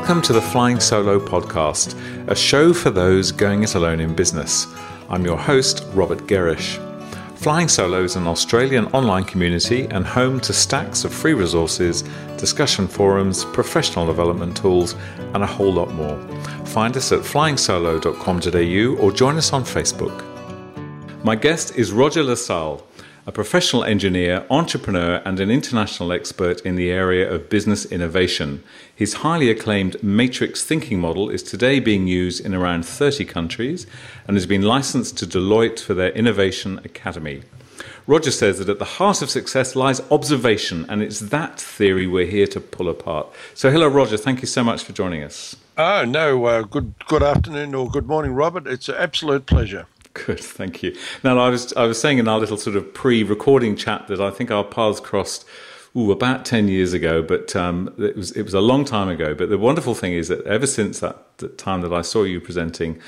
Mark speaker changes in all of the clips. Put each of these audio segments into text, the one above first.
Speaker 1: Welcome to the Flying Solo podcast, a show for those going it alone in business. I'm your host, Robert Gerrish. Flying Solo is an Australian online community and home to stacks of free resources, discussion forums, professional development tools, and a whole lot more. Find us at flyingsolo.com.au or join us on Facebook. My guest is Roger La Salle a professional engineer, entrepreneur, and an international expert in the area of business innovation. His highly acclaimed matrix thinking model is today being used in around 30 countries and has been licensed to Deloitte for their Innovation Academy. Roger says that at the heart of success lies observation, and it's that theory we're here to pull apart. So, hello, Roger. Thank you so much for joining us.
Speaker 2: Oh no, uh, good good afternoon or good morning, Robert. It's an absolute pleasure.
Speaker 1: Good, thank you. Now, I was I was saying in our little sort of pre-recording chat that I think our paths crossed ooh, about 10 years ago, but um, it, was, it was a long time ago. But the wonderful thing is that ever since that, that time that I saw you presenting,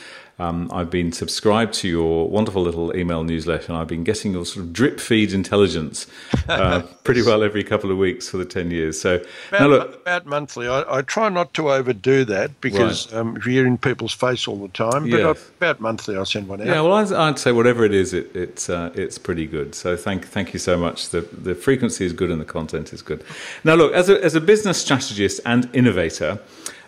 Speaker 1: um, I've been subscribed to your wonderful little email newsletter, and I've been getting your sort of drip feed intelligence uh, pretty well every couple of weeks for the 10 years. So,
Speaker 2: about, now look, about monthly. I, I, try not to overdo that because right. um, if you're in people's face all the time, but. I, about monthly, I send one out.
Speaker 1: Yeah, well, I'd, I'd say whatever it is, it, it's, uh, it's pretty good. So, thank, thank you so much. The, the frequency is good and the content is good. Now, look, as a, as a business strategist and innovator,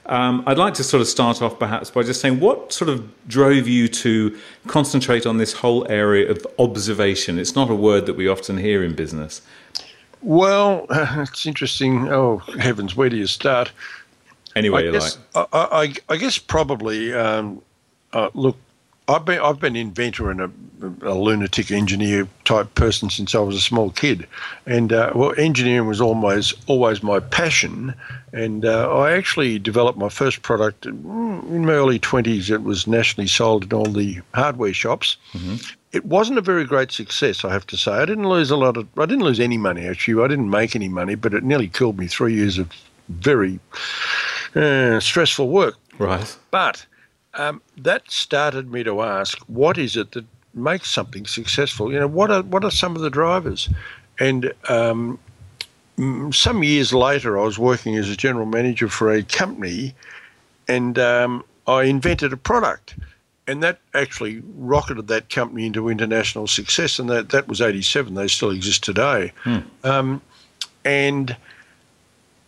Speaker 1: um, I'd like to sort of start off perhaps by just saying what sort of drove you to concentrate on this whole area of observation? It's not a word that we often hear in business.
Speaker 2: Well, it's interesting. Oh, heavens, where do you start?
Speaker 1: Anyway, I you
Speaker 2: guess,
Speaker 1: like.
Speaker 2: I, I, I guess probably, um, uh, look, I've been I've been inventor and a, a, lunatic engineer type person since I was a small kid, and uh, well, engineering was always always my passion. And uh, I actually developed my first product in my early twenties. It was nationally sold in all the hardware shops. Mm-hmm. It wasn't a very great success, I have to say. I didn't lose a lot of I didn't lose any money actually. I didn't make any money, but it nearly killed me. Three years of very uh, stressful work.
Speaker 1: Right,
Speaker 2: but um, that started me to ask, what is it that makes something successful? You know, what are what are some of the drivers? And um, some years later, I was working as a general manager for a company, and um, I invented a product, and that actually rocketed that company into international success. And that that was '87. They still exist today. Hmm. Um, and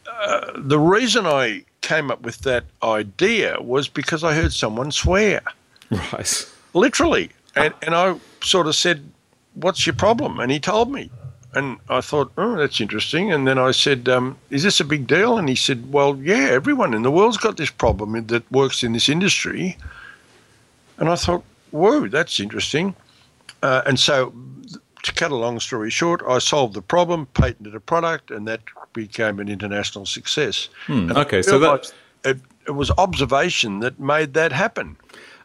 Speaker 2: uh, the reason I came up with that idea was because I heard someone swear.
Speaker 1: Right.
Speaker 2: Literally. And, and I sort of said, What's your problem? And he told me. And I thought, Oh, that's interesting. And then I said, um, Is this a big deal? And he said, Well, yeah, everyone in the world's got this problem that works in this industry. And I thought, Whoa, that's interesting. Uh, and so to cut a long story short, I solved the problem, patented a product, and that became an international success.
Speaker 1: Hmm, okay, so that
Speaker 2: it, it, was observation that made that happen.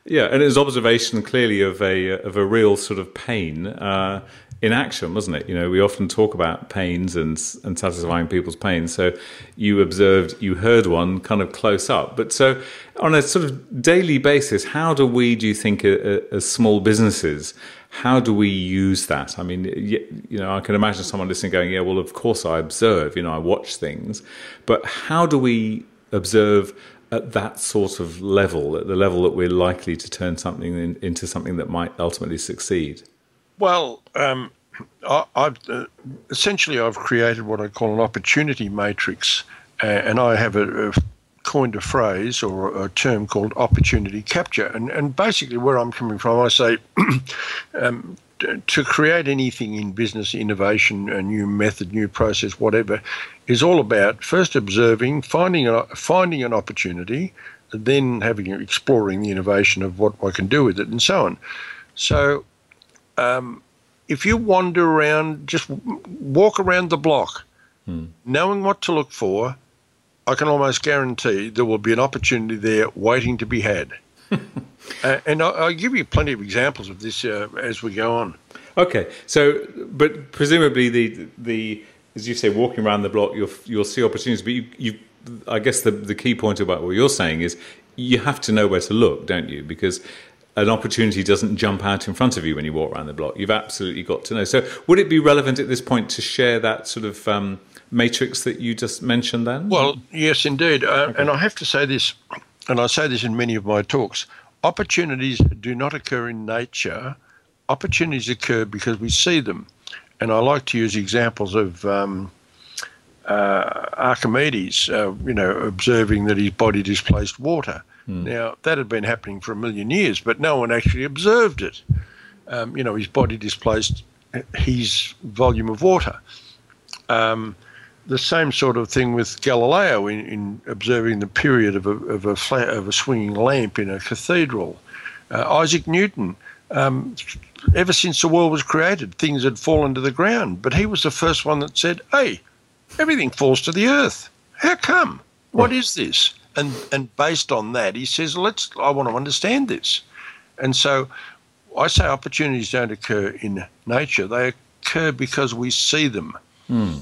Speaker 1: Yeah, and it was observation clearly of a of a real sort of pain uh, in action, wasn't it? You know, we often talk about pains and and satisfying people's pains. So you observed, you heard one kind of close up. But so on a sort of daily basis, how do we, do you think, as small businesses? How do we use that? I mean, you know, I can imagine someone listening going, yeah, well, of course I observe, you know, I watch things, but how do we observe at that sort of level, at the level that we're likely to turn something in, into something that might ultimately succeed?
Speaker 2: Well, um, I, have uh, essentially I've created what I call an opportunity matrix, uh, and I have a, a coined a phrase or a term called opportunity capture. And, and basically, where I'm coming from, I say um, to create anything in business, innovation, a new method, new process, whatever, is all about first observing, finding a, finding an opportunity, then having exploring the innovation of what I can do with it, and so on. So, um, if you wander around, just walk around the block, hmm. knowing what to look for, I can almost guarantee there will be an opportunity there waiting to be had. uh, and I'll, I'll, give you plenty of examples of this uh, as we go on.
Speaker 1: Okay, so but presumably the the as you say, walking around the block, you'll you'll see opportunities. But you, you I guess the the key point about what you're saying is you have to know where to look, don't you? Because an opportunity doesn't jump out in front of you when you walk around the block. You've absolutely got to know. So, would it be relevant at this point to share that sort of um, matrix that you just mentioned then?
Speaker 2: Well, yes, indeed. Uh, okay. And I have to say this, and I say this in many of my talks opportunities do not occur in nature, opportunities occur because we see them. And I like to use examples of. Um, uh, Archimedes, uh, you know, observing that his body displaced water. Mm. Now, that had been happening for a million years, but no one actually observed it. Um, you know, his body displaced his volume of water. Um, the same sort of thing with Galileo in, in observing the period of a, of a, flat, of a swinging lamp in a cathedral. Uh, Isaac Newton, um, ever since the world was created, things had fallen to the ground, but he was the first one that said, "Hey, everything falls to the earth. How come? What is this?" And and based on that, he says, "Let's. I want to understand this." And so, I say opportunities don't occur in nature; they occur because we see them.
Speaker 1: Hmm.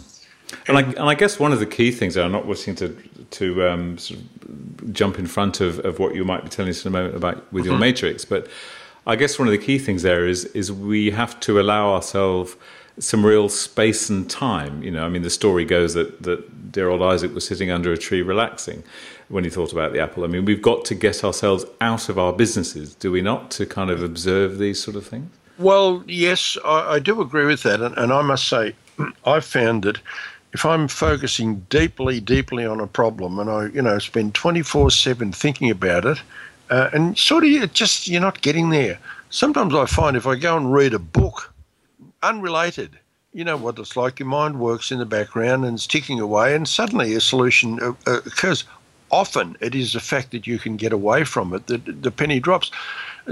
Speaker 1: And I, and I, guess one of the key things, I'm not wishing to to um, sort of jump in front of, of what you might be telling us in a moment about with your mm-hmm. matrix, but I guess one of the key things there is is we have to allow ourselves some real space and time. You know, I mean, the story goes that that dear old Isaac was sitting under a tree relaxing when he thought about the apple. I mean, we've got to get ourselves out of our businesses, do we not, to kind of observe these sort of things?
Speaker 2: Well, yes, I, I do agree with that, and, and I must say, I've found that if I'm focusing deeply, deeply on a problem and I, you know, spend 24 7 thinking about it, uh, and sort of just you're not getting there. Sometimes I find if I go and read a book, unrelated, you know what it's like. Your mind works in the background and it's ticking away, and suddenly a solution uh, uh, occurs. Often it is the fact that you can get away from it that the penny drops.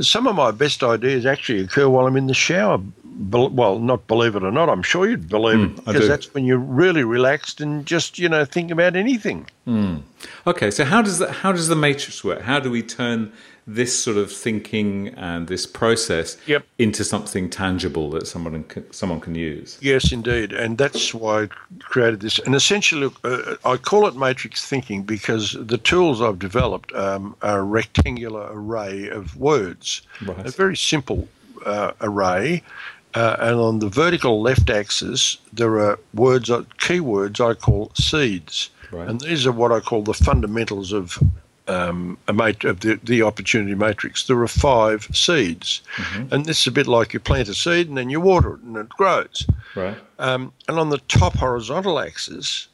Speaker 2: Some of my best ideas actually occur while I'm in the shower. Well, not believe it or not, I'm sure you'd believe mm, it because that's when you're really relaxed and just you know think about anything.
Speaker 1: Mm. Okay, so how does that? How does the matrix work? How do we turn this sort of thinking and this process
Speaker 2: yep.
Speaker 1: into something tangible that someone can, someone can use.
Speaker 2: Yes, indeed, and that's why I created this. And essentially, uh, I call it matrix thinking because the tools I've developed um, are a rectangular array of words, right. a very simple uh, array. Uh, and on the vertical left axis, there are words, uh, keywords I call seeds. Right. And these are what I call the fundamentals of um, a mat- of the, the opportunity matrix, there are five seeds. Mm-hmm. And this is a bit like you plant a seed and then you water it and it grows.
Speaker 1: Right.
Speaker 2: Um, and on the top horizontal axis,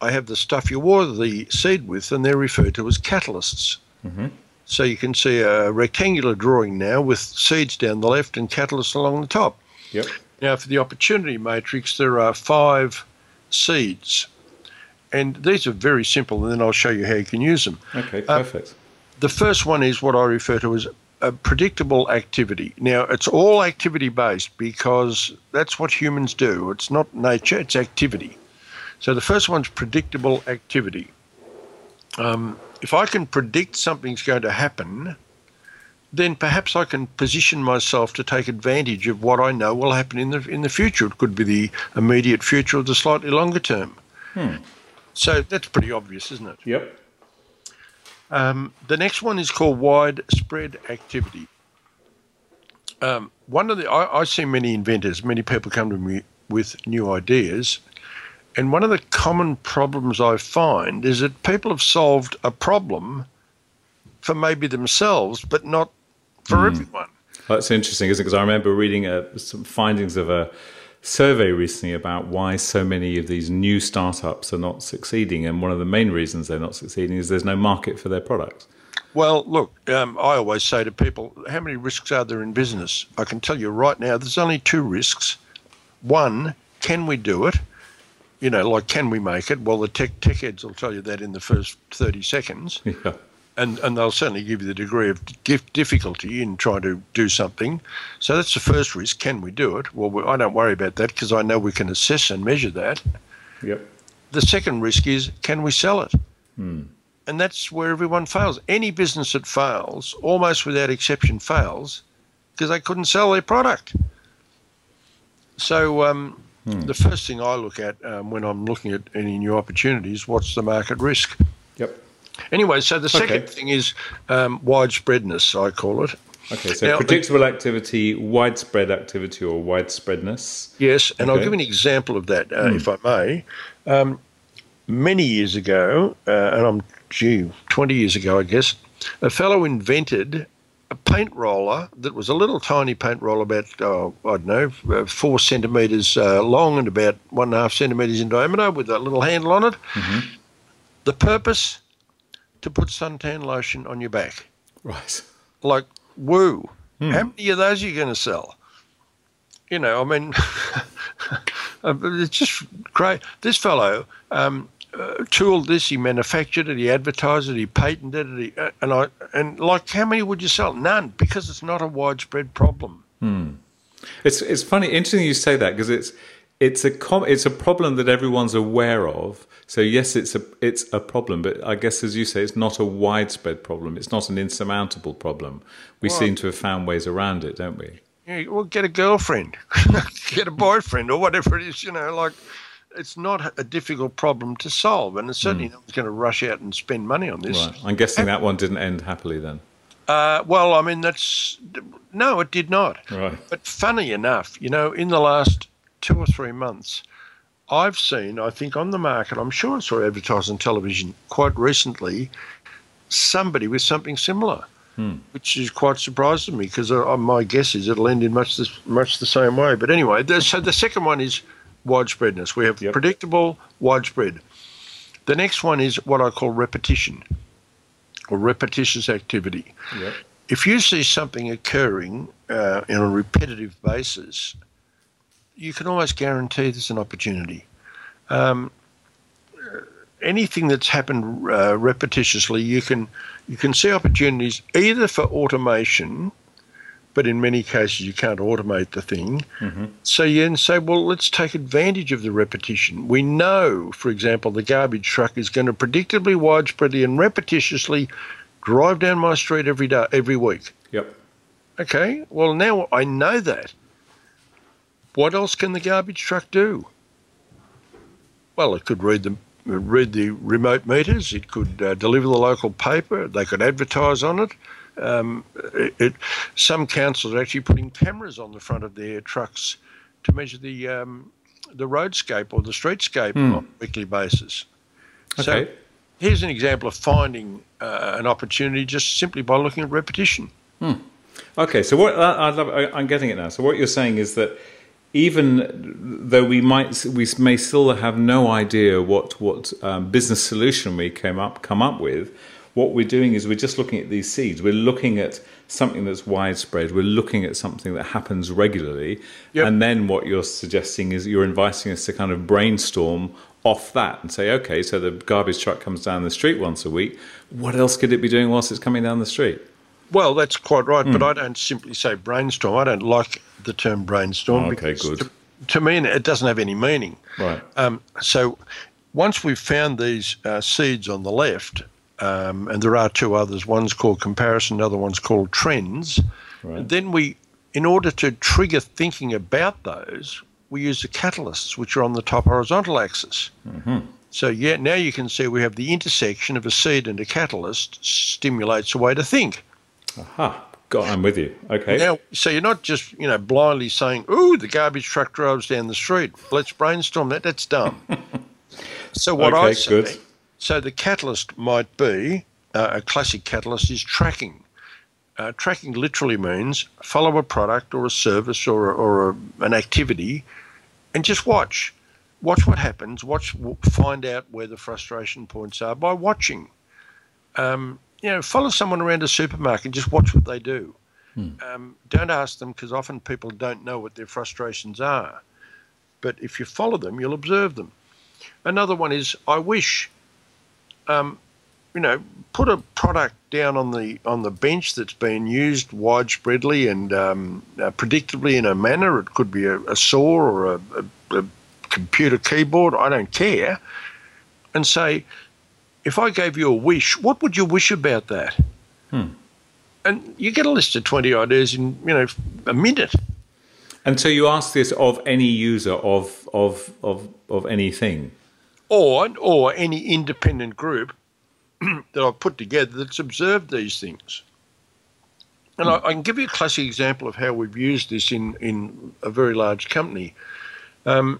Speaker 2: I have the stuff you water the seed with, and they're referred to as catalysts. Mm-hmm. So you can see a rectangular drawing now with seeds down the left and catalysts along the top.
Speaker 1: Yep.
Speaker 2: Now, for the opportunity matrix, there are five seeds. And these are very simple, and then I'll show you how you can use them.
Speaker 1: Okay, uh, perfect. Uh,
Speaker 2: the first one is what I refer to as a predictable activity. Now, it's all activity based because that's what humans do. It's not nature, it's activity. So the first one's predictable activity. Um, if I can predict something's going to happen, then perhaps I can position myself to take advantage of what I know will happen in the in the future. It could be the immediate future or the slightly longer term.
Speaker 1: Hmm.
Speaker 2: So that's pretty obvious, isn't it?
Speaker 1: Yep.
Speaker 2: Um, the next one is called widespread activity. Um, one of the I, I see many inventors, many people come to me with new ideas, and one of the common problems I find is that people have solved a problem for maybe themselves, but not for mm. everyone.
Speaker 1: That's interesting, isn't it? Because I remember reading uh, some findings of a survey recently about why so many of these new startups are not succeeding. And one of the main reasons they're not succeeding is there's no market for their products.
Speaker 2: Well, look, um, I always say to people, how many risks are there in business? I can tell you right now, there's only two risks. One, can we do it? You know, like, can we make it? Well, the tech, tech heads will tell you that in the first 30 seconds.
Speaker 1: Yeah
Speaker 2: and, and they'll certainly give you the degree of difficulty in trying to do something. So that's the first risk. Can we do it? Well, I don't worry about that because I know we can assess and measure that.
Speaker 1: Yep.
Speaker 2: The second risk is can we sell it?
Speaker 1: Hmm.
Speaker 2: And that's where everyone fails. Any business that fails, almost without exception, fails because they couldn't sell their product. So um, hmm. the first thing I look at um, when I'm looking at any new opportunities, what's the market risk? Anyway, so the second okay. thing is um, widespreadness, I call it.
Speaker 1: Okay, so now, predictable activity, widespread activity, or widespreadness.
Speaker 2: Yes, and okay. I'll give an example of that, uh, mm. if I may. Um, many years ago, uh, and I'm gee, 20 years ago, I guess, a fellow invented a paint roller that was a little tiny paint roller, about oh, I don't know, uh, four centimeters uh, long and about one and a half centimeters in diameter, with a little handle on it. Mm-hmm. The purpose to put suntan lotion on your back.
Speaker 1: Right.
Speaker 2: Like, woo! Hmm. How many of those are you going to sell? You know, I mean, it's just great. This fellow um, uh, tooled this, he manufactured it, he advertised it, he patented it, he, uh, and I and like how many would you sell? None, because it's not a widespread problem.
Speaker 1: Hmm. It's it's funny, interesting you say that because it's it's a com- it's a problem that everyone's aware of. So yes, it's a it's a problem, but I guess as you say, it's not a widespread problem. It's not an insurmountable problem. We well, seem to have found ways around it, don't we?
Speaker 2: Yeah, well, get a girlfriend, get a boyfriend, or whatever it is. You know, like it's not a difficult problem to solve, and it's certainly mm. no one's going to rush out and spend money on this.
Speaker 1: Right. I'm guessing that one didn't end happily then.
Speaker 2: Uh, well, I mean, that's no, it did not.
Speaker 1: Right.
Speaker 2: But funny enough, you know, in the last two or three months, I've seen, I think, on the market, I'm sure I saw advertised on television quite recently, somebody with something similar, hmm. which is quite surprising to me because uh, my guess is it'll end in much the, much the same way. But anyway, so the second one is widespreadness. We have yep. predictable, widespread. The next one is what I call repetition or repetitious activity.
Speaker 1: Yep.
Speaker 2: If you see something occurring uh, on a repetitive basis, you can almost guarantee there's an opportunity. Um, anything that's happened uh, repetitiously, you can you can see opportunities either for automation but in many cases you can't automate the thing. Mm-hmm. So you then say, well, let's take advantage of the repetition. We know, for example, the garbage truck is going to predictably, widespreadly, and repetitiously drive down my street every day, every week.
Speaker 1: Yep.
Speaker 2: Okay. Well, now I know that. What else can the garbage truck do? Well, it could read the read the remote meters. It could uh, deliver the local paper. They could advertise on it. Um, it, it, some councils are actually putting cameras on the front of their trucks to measure the um, the roadscape or the streetscape mm. on a weekly basis.
Speaker 1: Okay. So
Speaker 2: here's an example of finding uh, an opportunity just simply by looking at repetition.
Speaker 1: Hmm. Okay, so what I love, I'm getting it now. So what you're saying is that even though we might we may still have no idea what what um, business solution we came up come up with what we're doing is we're just looking at these seeds. We're looking at something that's widespread. We're looking at something that happens regularly. Yep. And then what you're suggesting is you're inviting us to kind of brainstorm off that and say, okay, so the garbage truck comes down the street once a week. What else could it be doing whilst it's coming down the street?
Speaker 2: Well, that's quite right. Mm. But hmm. I don't simply say brainstorm. I don't like the term brainstorm.
Speaker 1: Oh, okay, good.
Speaker 2: To, to, me, it doesn't have any meaning.
Speaker 1: Right.
Speaker 2: Um, so once we've found these uh, seeds on the left, um, and there are two others. One's called comparison, the other one's called trends. Right. Then we, in order to trigger thinking about those, we use the catalysts, which are on the top horizontal axis. Mm-hmm. So yeah, now you can see we have the intersection of a seed and a catalyst stimulates a way to think.
Speaker 1: Aha. God, I'm with you. Okay.
Speaker 2: Now, so you're not just you know blindly saying, "Ooh, the garbage truck drives down the street." Let's brainstorm that. That's dumb. so what okay, I say good. So the catalyst might be uh, a classic catalyst is tracking. Uh, tracking literally means follow a product or a service or, or a, an activity and just watch. Watch what happens. Watch, find out where the frustration points are by watching. Um, you know, follow someone around a supermarket and just watch what they do. Hmm. Um, don't ask them because often people don't know what their frustrations are. But if you follow them, you'll observe them. Another one is I wish um, you know, put a product down on the on the bench that's been used widespreadly and um, uh, predictably in a manner. It could be a, a saw or a, a, a, computer keyboard. I don't care. And say, if I gave you a wish, what would you wish about that?
Speaker 1: Hmm.
Speaker 2: And you get a list of twenty ideas in you know a minute.
Speaker 1: And so you ask this of any user of of of of anything
Speaker 2: or or any independent group that I've put together that's observed these things. And I, I, can give you a classic example of how we've used this in, in a very large company. Um,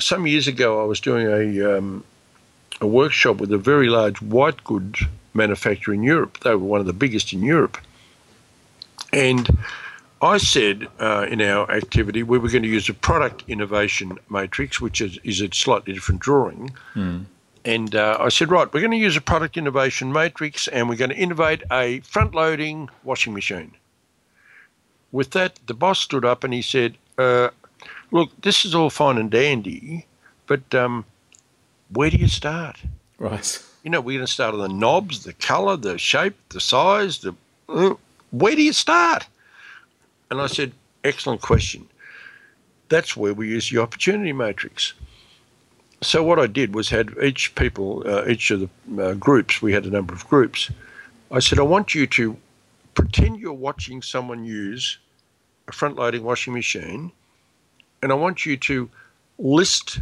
Speaker 2: some years ago, I was doing a, um, a workshop with a very large white goods manufacturer in Europe. They were one of the biggest in Europe. And I said uh, in our activity we were going to use a product innovation matrix, which is, is a slightly different drawing.
Speaker 1: Mm.
Speaker 2: And uh, I said, right, we're going to use a product innovation matrix and we're going to innovate a front loading washing machine. With that, the boss stood up and he said, uh, Look, this is all fine and dandy, but um, where do you start?
Speaker 1: Right.
Speaker 2: You know, we're going to start on the knobs, the color, the shape, the size. The uh, where do you start? And I said, excellent question. That's where we use the opportunity matrix. So what I did was had each people, uh, each of the uh, groups, we had a number of groups. I said, I want you to pretend you're watching someone use a front-loading washing machine, and I want you to list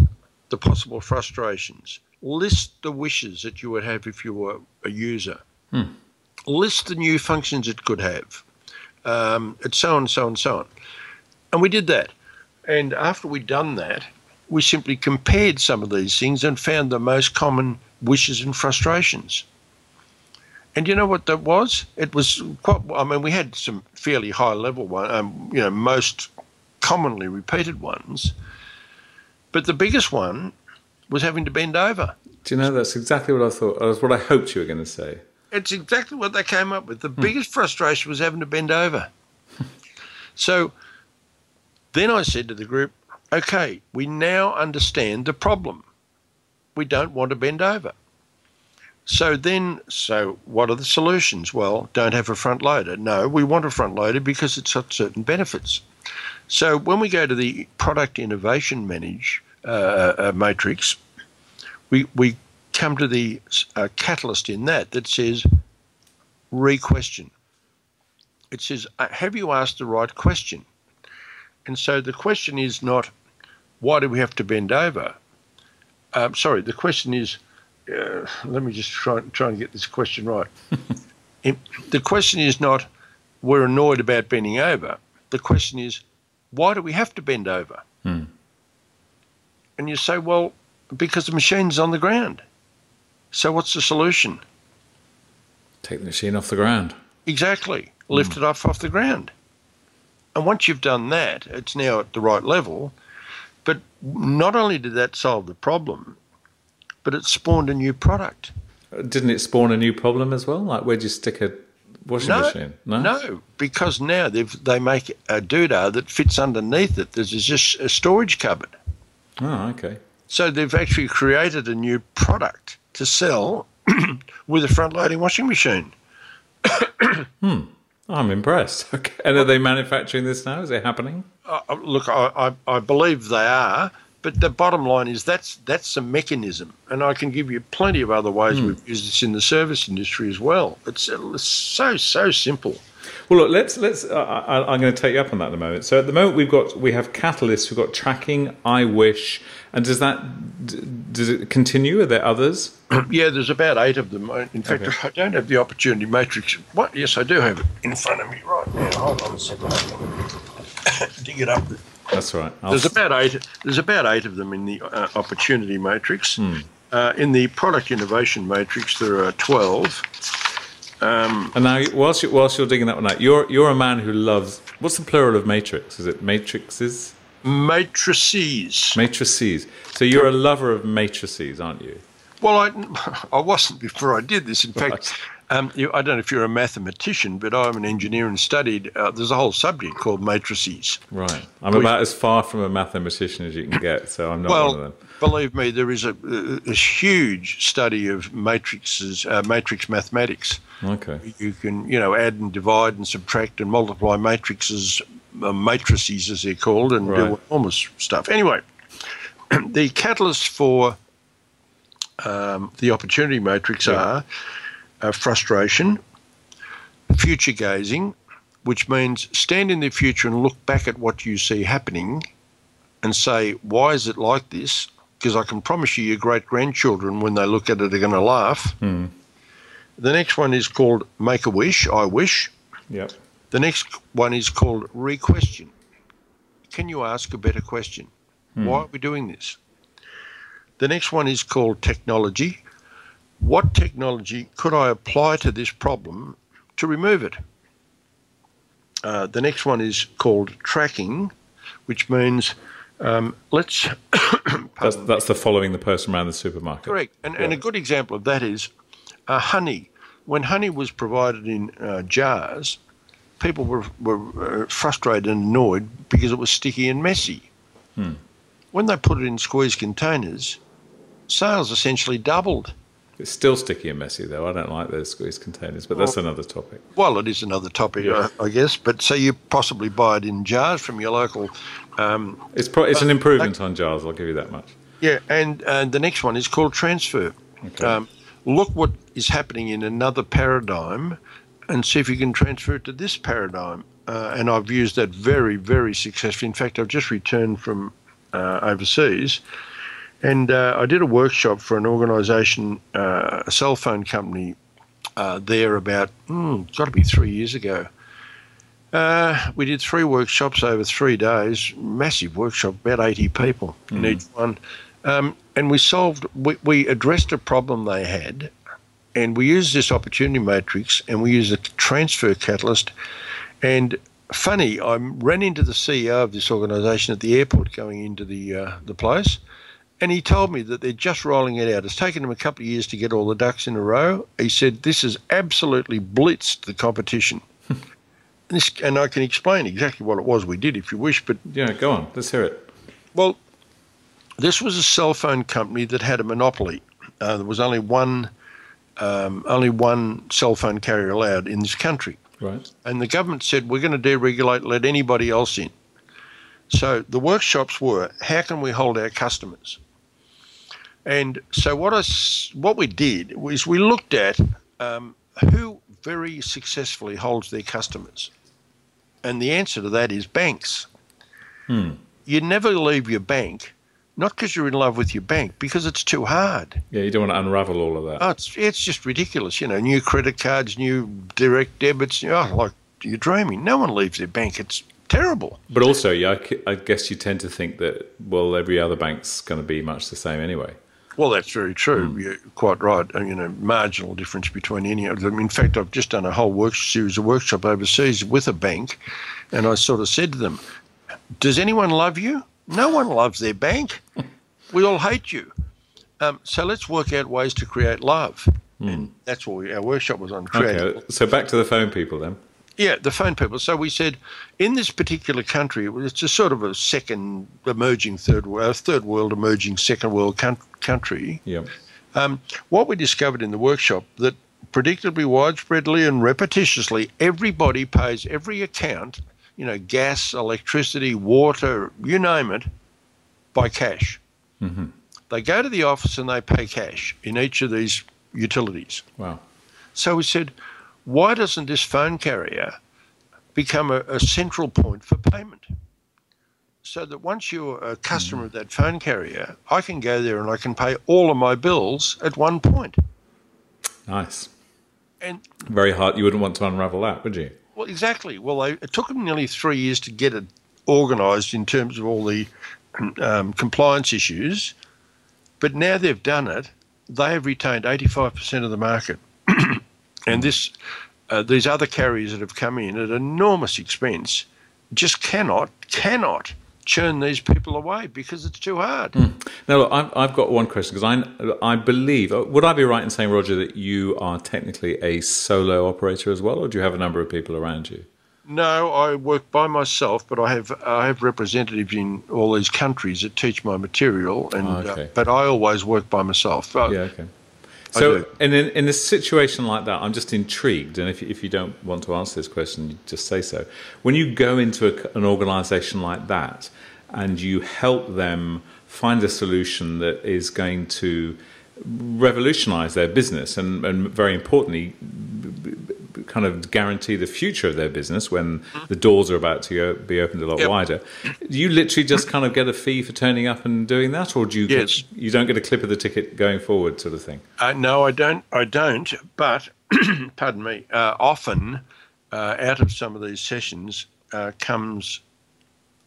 Speaker 2: the possible frustrations, list the wishes that you would have if you were a user,
Speaker 1: hmm.
Speaker 2: list the new functions it could have, um, and so on, so on, so on. And we did that. And after we'd done that, we simply compared some of these things and found the most common wishes and frustrations. And you know what that was? It was quite. I mean, we had some fairly high level one, um, you know, most commonly repeated ones. But the biggest one was having to bend over.
Speaker 1: Do you know that's exactly what I thought? That's what I hoped you were going to say.
Speaker 2: It's exactly what they came up with. The hmm. biggest frustration was having to bend over. so then I said to the group, okay, we now understand the problem. We don't want to bend over. So then, so what are the solutions? Well, don't have a front loader. No, we want a front loader because it's got certain benefits. So when we go to the product innovation manage uh, uh, matrix, we we come to the uh, catalyst in that that says re-question. It says, uh, have you asked the right question? And so the question is not, why do we have to bend over? Um, sorry, the question is, uh, let me just try, try and get this question right. the question is not, we're annoyed about bending over. The question is, why do we have to bend over?
Speaker 1: Hmm.
Speaker 2: And you say, well, because the machine's on the ground. So what's the solution?
Speaker 1: Take the machine off the ground.
Speaker 2: Exactly. Lift mm. it up off the ground. And once you've done that, it's now at the right level. But not only did that solve the problem, but it spawned a new product.
Speaker 1: Didn't it spawn a new problem as well? Like where'd you stick a washing
Speaker 2: no,
Speaker 1: machine?
Speaker 2: No, no, because now they they make a doodah that fits underneath it. There's just a storage cupboard.
Speaker 1: Oh, okay.
Speaker 2: So they've actually created a new product to sell with a front loading washing machine.
Speaker 1: hmm. I'm impressed. Okay. And are they manufacturing this now? Is it happening?
Speaker 2: Uh, uh, look, I, I, I, believe they are, but the bottom line is that's that's a mechanism, and I can give you plenty of other ways mm. we've used this in the service industry as well. It's, it's so so simple.
Speaker 1: Well, look, let's let's. Uh, I, am going to take you up on that in a moment. So at the moment we've got we have catalysts, we've got tracking, I wish, and does that does it continue? Are there others?
Speaker 2: yeah, there's about eight of them. In fact, okay. I don't have the opportunity matrix. What? Yes, I do have it in front of me right now. Hold on a second. Dig it up.
Speaker 1: That's right.
Speaker 2: I'll there's about eight. There's about eight of them in the uh, opportunity matrix.
Speaker 1: Hmm.
Speaker 2: Uh, in the product innovation matrix, there are twelve. Um,
Speaker 1: and now, whilst, you, whilst you're digging that one out, you're you're a man who loves. What's the plural of matrix? Is it matrices?
Speaker 2: Matrices.
Speaker 1: Matrices. So you're a lover of matrices, aren't you?
Speaker 2: Well, I, I wasn't before I did this. In right. fact, um, you, I don't know if you're a mathematician, but I'm an engineer and studied. Uh, there's a whole subject called matrices.
Speaker 1: Right. I'm about as far from a mathematician as you can get, so I'm not
Speaker 2: well,
Speaker 1: one of them.
Speaker 2: Believe me, there is a, a, huge study of matrices, uh, matrix mathematics.
Speaker 1: Okay.
Speaker 2: You can, you know, add and divide and subtract and multiply matrices, uh, matrices as they're called, and right. do enormous stuff. Anyway, the catalyst for um, the opportunity matrix yeah. are uh, frustration, future gazing, which means stand in the future and look back at what you see happening and say, why is it like this? Because I can promise you, your great grandchildren, when they look at it, are going to laugh.
Speaker 1: Mm.
Speaker 2: The next one is called Make a Wish, I Wish.
Speaker 1: Yep.
Speaker 2: The next one is called Re-Question. Can you ask a better question?
Speaker 1: Hmm.
Speaker 2: Why are we doing this? The next one is called technology. What technology could I apply to this problem to remove it? Uh, the next one is called tracking, which means um, let's.
Speaker 1: that's, that's the following the person around the supermarket.
Speaker 2: Correct. And, yeah. and a good example of that is uh, honey. When honey was provided in uh, jars, people were, were uh, frustrated and annoyed because it was sticky and messy. Hmm. When they put it in squeeze containers, sales essentially doubled.
Speaker 1: It's still sticky and messy, though. I don't like those squeeze containers, but that's well, another topic.
Speaker 2: Well, it is another topic, yeah. I, I, guess. But so you possibly buy it in jars from your local. Um,
Speaker 1: it's pro- it's an improvement on jars. I'll give you that much.
Speaker 2: Yeah, and and the next one is called transfer. Okay. Um, look what is happening in another paradigm, and see if you can transfer it to this paradigm. Uh, and I've used that very, very successfully. In fact, I've just returned from uh, overseas and uh, I did a workshop for an organisation, uh, a cell phone company, uh, there about, mm, got to be three years ago. Uh, we did three workshops over three days, massive workshop, about 80 people mm. in each one. Um, and we solved, we, we addressed a problem they had, and we used this opportunity matrix and we used a transfer catalyst. And funny, I ran into the CEO of this organisation at the airport going into the uh, the place, and he told me that they're just rolling it out. It's taken them a couple of years to get all the ducks in a row. He said this has absolutely blitzed the competition. and, this, and I can explain exactly what it was we did if you wish. But
Speaker 1: yeah, go on. Let's hear it.
Speaker 2: Well, this was a cell phone company that had a monopoly. Uh, there was only one, um, only one cell phone carrier allowed in this country.
Speaker 1: Right.
Speaker 2: And the government said we're going to deregulate, let anybody else in. So the workshops were how can we hold our customers? And so what I, what we did was we looked at um, who very successfully holds their customers, and the answer to that is banks.
Speaker 1: Hmm.
Speaker 2: You never leave your bank, not because you're in love with your bank, because it's too hard.
Speaker 1: Yeah, you don't want to unravel all of that.
Speaker 2: Oh, it's it's just ridiculous. You know, new credit cards, new direct debits. You know, like you're dreaming. No one leaves their bank. It's terrible.
Speaker 1: But also, yeah, I guess you tend to think that well, every other bank's going to be much the same anyway.
Speaker 2: Well, that's very true. Mm. You're quite right. You know, marginal difference between any of them. In fact, I've just done a whole work series of workshop overseas with a bank, and I sort of said to them, "Does anyone love you? No one loves their bank. we all hate you. Um, so let's work out ways to create love." Mm. And that's what we, our workshop was on. Creating.
Speaker 1: Okay, so back to the phone people then.
Speaker 2: Yeah, the phone people. So we said in this particular country, it's a sort of a second emerging third world, third world emerging second world country.
Speaker 1: Yeah.
Speaker 2: Um, what we discovered in the workshop that predictably, widespreadly, and repetitiously, everybody pays every account, you know, gas, electricity, water, you name it, by cash.
Speaker 1: Mm-hmm.
Speaker 2: They go to the office and they pay cash in each of these utilities.
Speaker 1: Wow.
Speaker 2: So we said, why doesn't this phone carrier become a, a central point for payment? So that once you're a customer of that phone carrier, I can go there and I can pay all of my bills at one point.
Speaker 1: Nice.
Speaker 2: And
Speaker 1: very hard. You wouldn't want to unravel that, would you?
Speaker 2: Well, exactly. Well, they, it took them nearly three years to get it organised in terms of all the um, compliance issues, but now they've done it. They have retained 85% of the market. And this, uh, these other carriers that have come in at enormous expense just cannot, cannot churn these people away because it's too hard.
Speaker 1: Mm. Now, look, I've, I've, got one question because I, I believe, uh, would I be right in saying, Roger, that you are technically a solo operator as well, or do you have a number of people around you?
Speaker 2: No, I work by myself, but I have I have representatives in all these countries that teach my material, and oh, okay. uh, but I always work by myself.
Speaker 1: yeah, okay. So, and in, in a situation like that, I'm just intrigued. And if, if you don't want to answer this question, you just say so. When you go into a, an organization like that and you help them find a solution that is going to revolutionize their business and, and very importantly, kind of guarantee the future of their business when the doors are about to go, be opened a lot yep. wider. Do you literally just kind of get a fee for turning up and doing that, or do you
Speaker 2: yes.
Speaker 1: get, you don't get a clip of the ticket going forward, sort of thing?
Speaker 2: Uh, no, I don't. I don't. But pardon me. Uh, often, uh, out of some of these sessions uh, comes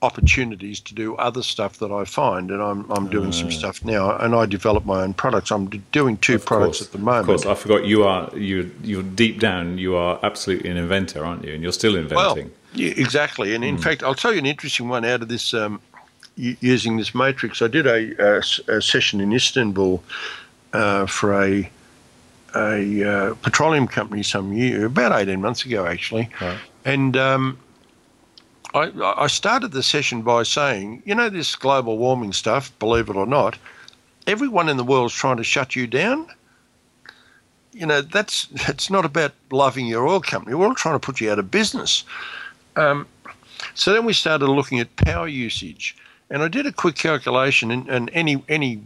Speaker 2: opportunities to do other stuff that I find, and I'm I'm doing some stuff now, and I develop my own products. I'm doing two products
Speaker 1: course,
Speaker 2: at the moment.
Speaker 1: Of course, I forgot you are you you're deep down. You are absolutely an inventor, aren't you? And you're still
Speaker 2: Well,
Speaker 1: inventing.
Speaker 2: yeah, exactly. And in fact, I'll tell you an interesting one out of this um, using this matrix. I did a session in Istanbul uh, for a a uh, petroleum company some year, about eighteen months ago, actually.
Speaker 1: Right.
Speaker 2: And um, I, I started the session by saying, you know, this global warming stuff, believe it or not, everyone in the world's trying to shut you down. You know, that's it's not about loving your oil company. We're all trying to put you out of business. Um, so then we started looking at power usage, and I did a quick calculation, and, and any any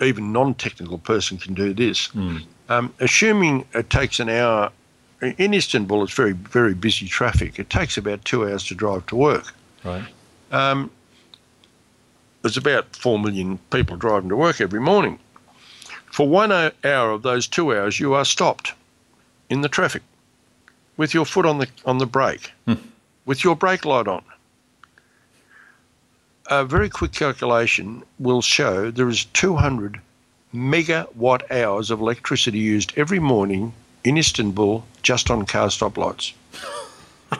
Speaker 2: even non-technical person can do this. Um, assuming it takes an hour in Istanbul, it's very very busy traffic. It takes about two hours to drive to work.
Speaker 1: Right.
Speaker 2: Um, there's about four million people driving to work every morning. For one hour of those two hours, you are stopped in the traffic with your foot on the on the brake, with your brake light on. A very quick calculation will show there is 200 megawatt hours of electricity used every morning in Istanbul just on car stoplights.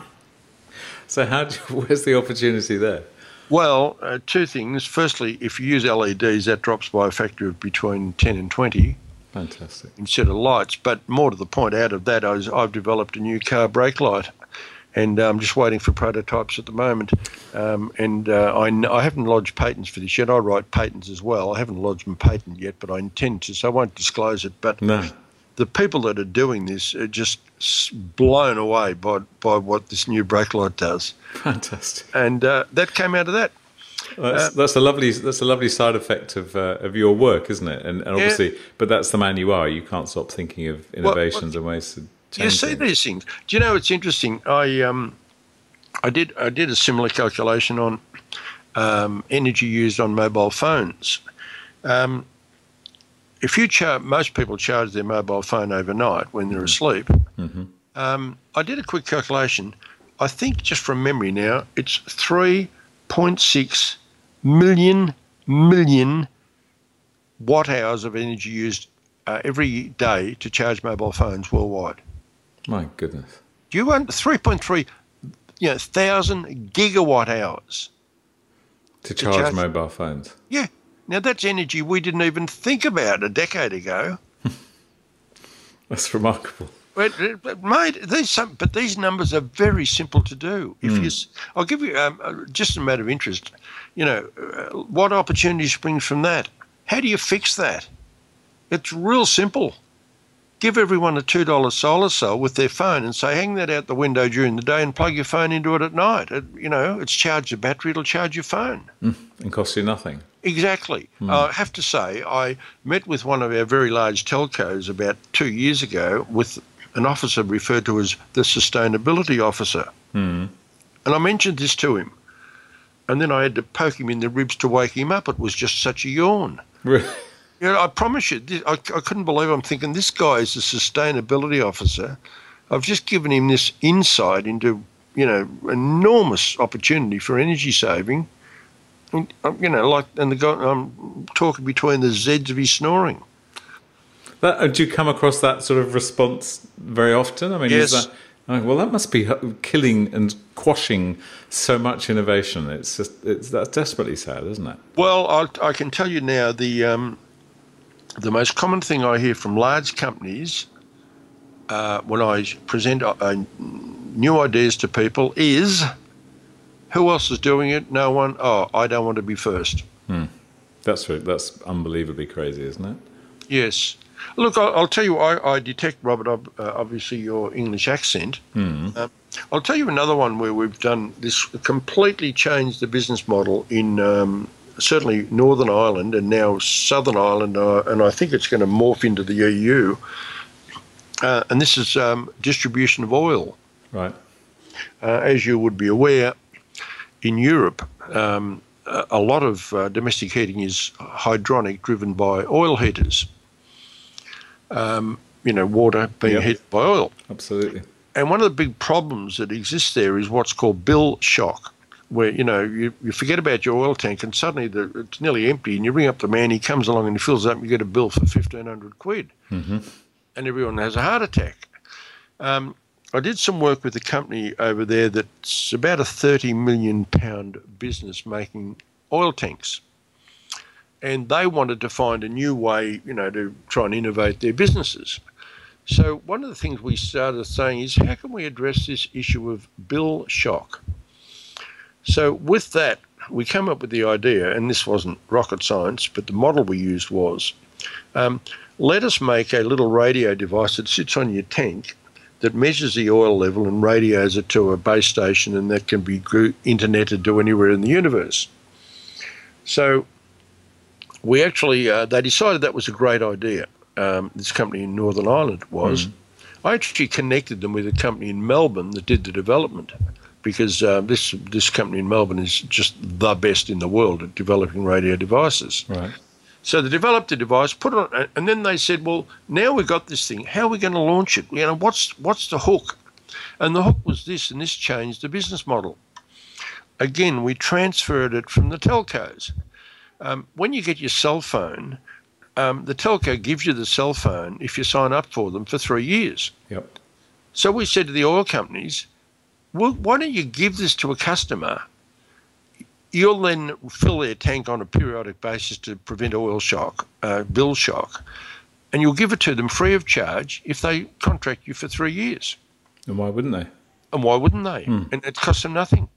Speaker 1: So how? Do, where's the opportunity there?
Speaker 2: Well, uh, two things. Firstly, if you use LEDs, that drops by a factor of between 10 and 20
Speaker 1: Fantastic.
Speaker 2: instead of lights. But more to the point, out of that, I was, I've developed a new car brake light. And uh, I'm just waiting for prototypes at the moment. Um, and uh, I, I haven't lodged patents for this yet. I write patents as well. I haven't lodged my patent yet, but I intend to, so I won't disclose it. But
Speaker 1: No.
Speaker 2: The people that are doing this are just blown away by, by what this new brake light does.
Speaker 1: Fantastic.
Speaker 2: And uh, that came out of that.
Speaker 1: That's, that's a lovely that's a lovely side effect of uh, of your work, isn't it? And, and obviously, but that's the man you are. You can't stop thinking of innovations and ways to change
Speaker 2: You see
Speaker 1: things.
Speaker 2: these things. Do you know it's interesting? I um, I did I did a similar calculation on um, energy used on mobile phones. Um, if you charge, most people charge their mobile phone overnight when they're asleep. Um, I did a quick calculation. I think just from memory now, it's three point six million million watt hours of energy used uh, every day to charge mobile phones worldwide.
Speaker 1: My goodness.
Speaker 2: Do you want 3.3 you know, thousand gigawatt hours?
Speaker 1: To charge
Speaker 2: charge-
Speaker 1: mobile phones.
Speaker 2: Yeah. Now that's energy we didn't even think about a decade ago.
Speaker 1: That's remarkable.
Speaker 2: But, but mate, these some, but these numbers are very simple to do. If you, s- I'll give you um, uh, just a matter of interest. You know, uh, what opportunity springs from that? How do you fix that? It's real simple. Give everyone a two dollar solar cell with their phone and say, hang that out the window during the day and plug your phone into it at night. It, you know, it's charged your battery. It'll charge your phone.
Speaker 1: Hmm, and costs you nothing.
Speaker 2: Exactly. Hmm. I have to say, I met with one of our very large telcos about two years ago with an officer referred to as the sustainability officer. Hmm. And I mentioned this to him. And then I had to poke him in the ribs to wake him up. It was just such a yawn. You know, I promise you, this, I, I couldn't believe I'm thinking this guy is a sustainability officer. I've just given him this insight into, you know, enormous opportunity for energy saving. And, um, you know, like, and the guy, I'm talking between the Z's of his snoring.
Speaker 1: That, uh, do you come across that sort of response very often? I mean, is
Speaker 2: Yes.
Speaker 1: that, oh, well, that must be killing and quashing so much innovation. It's just it's that's desperately sad, isn't it?
Speaker 2: Well, I, I can tell you now the um, the most common thing I hear from large companies uh, when I present uh, uh, new ideas to people is, "Who else is doing it? No one. Oh, I don't want to be first.
Speaker 1: That's re- that's unbelievably crazy, isn't it?
Speaker 2: Yes. Look, I'll, I'll tell you. I, I detect, Robert, uh, obviously your English accent. Uh, I'll tell you another one where we've done this completely changed the business model in um, certainly Northern Ireland and now Southern Ireland, uh, and I think it's going to morph into the EU. Uh, and this is um, distribution of oil.
Speaker 1: Right.
Speaker 2: Uh, as you would be aware, in Europe, um, a lot of uh, domestic heating is hydronic, driven by oil heaters. Um, you know, water being
Speaker 1: Yep.
Speaker 2: heated by oil.
Speaker 1: Absolutely.
Speaker 2: And one of the big problems that exists there is what's called bill shock. Where you know you, you forget about your oil tank and suddenly the, it's nearly empty, and you ring up the man, he comes along and he fills it up, and you get a bill for fifteen hundred quid,
Speaker 1: mm-hmm.
Speaker 2: and everyone has a heart attack. Um, I did some work with a company over there that's about a thirty million pound business making oil tanks, and they wanted to find a new way, you know, to try and innovate their businesses. So one of the things we started saying is how can we address this issue of bill shock? So with that, we came up with the idea, and this wasn't rocket science, but the model we used was um, let us make a little radio device that sits on your tank that measures the oil level and radios it to a base station, and that can be interneted to anywhere in the universe. So we actually, uh, they decided that was a great idea. Um, this company in Northern Ireland was. Mm. I actually connected them with a company in Melbourne that did the development because uh, this this company in Melbourne is just the best in the world at developing radio devices.
Speaker 1: Right.
Speaker 2: So they developed the device, put it on, and then they said, "Well, now we've got this thing. How are we going to launch it? You know, what's what's the hook?" And the hook was this, and this changed the business model. Again, we transferred it from the telcos. Um, when you get your cell phone, um, the telco gives you the cell phone if you sign up for them for three years.
Speaker 1: Yep.
Speaker 2: So we said to the oil companies, well, why don't you give this to a customer? You'll then fill their tank on a periodic basis to prevent oil shock, uh, bill shock, and you'll give it to them free of charge if they contract you for three years.
Speaker 1: And why wouldn't they?
Speaker 2: And why wouldn't they?
Speaker 1: Hmm.
Speaker 2: And it costs them nothing.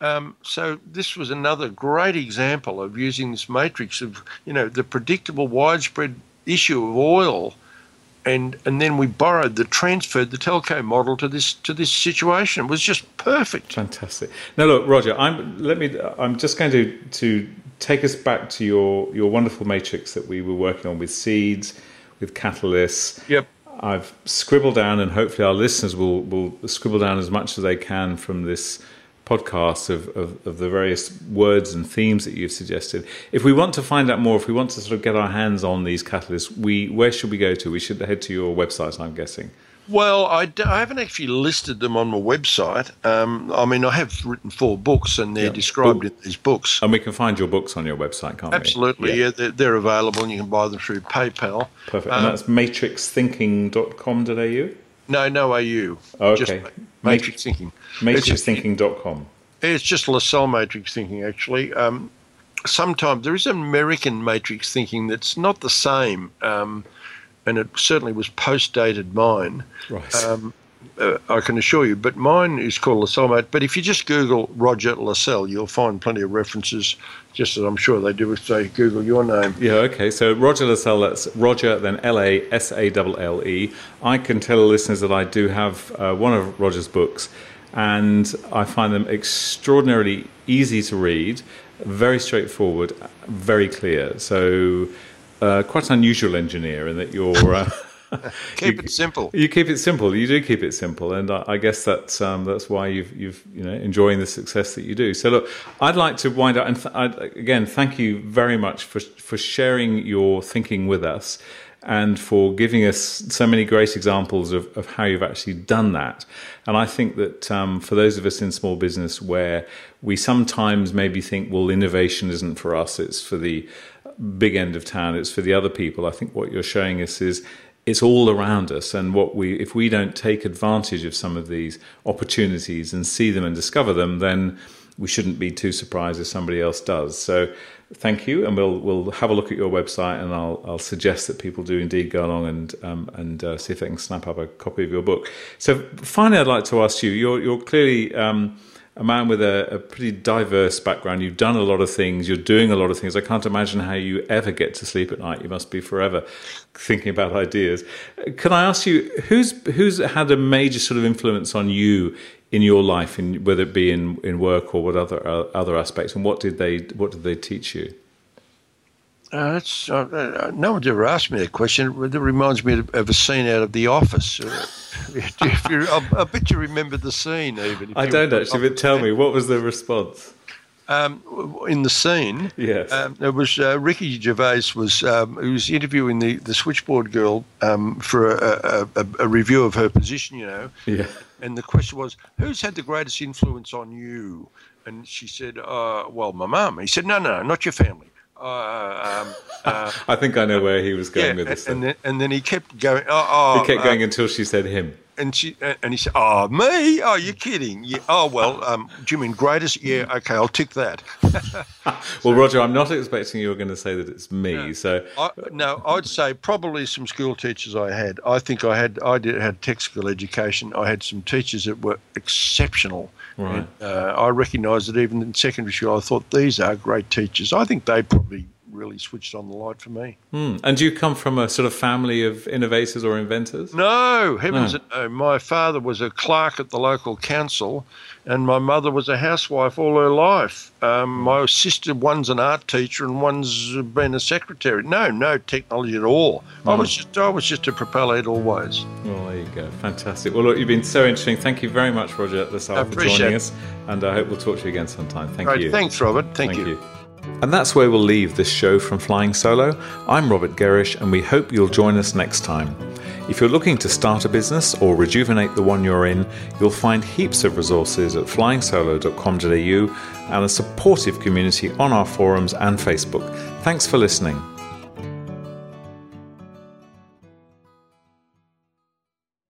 Speaker 2: Um, so this was another great example of using this matrix of you know the predictable widespread issue of oil and and then we borrowed the transferred the telco model to this to this situation. It was just perfect.
Speaker 1: Fantastic. Now look, Roger, I'm let me I'm just going to to take us back to your your wonderful matrix that we were working on with seeds, with catalysts.
Speaker 2: Yep.
Speaker 1: I've scribbled down, and hopefully our listeners will will scribble down as much as they can from this podcast of, of, of, the various words and themes that you've suggested. If we want to find out more, if we want to sort of get our hands on these catalysts, we where should we go to? We should head to your website, I'm guessing.
Speaker 2: Well, I d- I haven't actually listed them on my website. Um, I mean, I have written four books, and they're yeah. described in these books.
Speaker 1: And we can find your books on your website, can't
Speaker 2: Absolutely,
Speaker 1: we?
Speaker 2: Absolutely, yeah, yeah they're, they're, available, and you can buy them through PayPal.
Speaker 1: Perfect. Um, and that's matrixthinking.com.au?
Speaker 2: No, no AU.
Speaker 1: Oh, okay. Just
Speaker 2: matrix thinking.
Speaker 1: Matrixthinking.com.
Speaker 2: It's just La Salle matrix thinking, actually. Um, sometimes there is an American matrix thinking that's not the same, um, and it certainly was post dated mine.
Speaker 1: Right.
Speaker 2: Um, uh, I can assure you, but mine is called La Salle Mate. But if you just Google Roger La Salle, you'll find plenty of references, just as I'm sure they do if they Google your name.
Speaker 1: Yeah, okay. So Roger La Salle, that's Roger, then L A S A L L E. I can tell the listeners that I do have uh, one of Roger's books and I find them extraordinarily easy to read, very straightforward, very clear. So, uh, quite an unusual engineer in that you're. Uh,
Speaker 2: keep you, it simple.
Speaker 1: You keep it simple. You do keep it simple, and I, I guess that's um, that's why you've you've you know enjoying the success that you do. So look, I'd like to wind up and th- again thank you very much for for sharing your thinking with us and for giving us so many great examples of, of how you've actually done that. And I think that um, for those of us in small business where we sometimes maybe think, well, innovation isn't for us, it's for the big end of town, it's for the other people. I think what you're showing us is it's all around us and what we if we don't take advantage of some of these opportunities and see them and discover them then we shouldn't be too surprised if somebody else does so thank you, and we'll we'll have a look at your website, and I'll I'll suggest that people do indeed go along and um, and uh, see if they can snap up a copy of your book. So finally, I'd like to ask you: you're you're clearly um, a man with a, a, pretty diverse background. You've done a lot of things. You're doing a lot of things. I can't imagine how you ever get to sleep at night. You must be forever thinking about ideas. Can I ask you who's who's had a major sort of influence on you in your life, in whether it be in, in work or what other uh, other aspects, and what did they what did they teach you?
Speaker 2: Uh, that's, uh, uh no one's ever asked me that question. It reminds me of, of a scene out of The Office. Uh, you, I, I, bet you remember the scene, even.
Speaker 1: I don't actually, but tell me, what was the response?
Speaker 2: Um, in the scene,
Speaker 1: yes,
Speaker 2: um, it was uh, Ricky Gervais was um, he was interviewing the, the switchboard girl um, for a, a, a, review of her position, you know.
Speaker 1: Yeah.
Speaker 2: And the question was, who's had the greatest influence on you? and she said, uh, "Well, my mum." He said, "No, no, not your family." Uh, um,
Speaker 1: uh, I think I know where he was going
Speaker 2: yeah,
Speaker 1: with this.
Speaker 2: And, then, and then he kept going. Oh, oh
Speaker 1: he kept going
Speaker 2: uh,
Speaker 1: until she said him
Speaker 2: and she and he said, "Oh, me? Oh, you're kidding? Yeah. Oh, well, um, do you mean greatest? Yeah. Okay, I'll tick that."
Speaker 1: well, Roger, I'm not expecting you were going to say that it's me.
Speaker 2: No,
Speaker 1: so
Speaker 2: I, no, I'd say probably some school teachers I had. I think I had I did had tech school education. I had some teachers that were exceptional.
Speaker 1: Right.
Speaker 2: And, uh, I recognised that even in secondary school, I thought these are great teachers. I think they probably really switched on the light for me.
Speaker 1: Mm. And do you come from a sort of family of innovators or inventors?
Speaker 2: No, heavens no. no. My father was a clerk at the local council, and my mother was a housewife all her life. Um, my sister, one's an art teacher, and one's been a secretary. No, no technology at all. Mm. I was just, I was just a propeller head always.
Speaker 1: Well, there you go. Fantastic. Well, look, you've been so interesting. Thank you very much, Roger, this for joining us, and I hope we'll talk to you again sometime. Thank
Speaker 2: Great.
Speaker 1: you.
Speaker 2: Thanks, Robert. Thank,
Speaker 1: Thank
Speaker 2: you.
Speaker 1: you. And that's where we'll leave this show from Flying Solo. I'm Robert Gerrish, and we hope you'll join us next time. If you're looking to start a business or rejuvenate the one you're in, you'll find heaps of resources at flyingsolo.com.au and a supportive community on our forums and Facebook. Thanks for listening.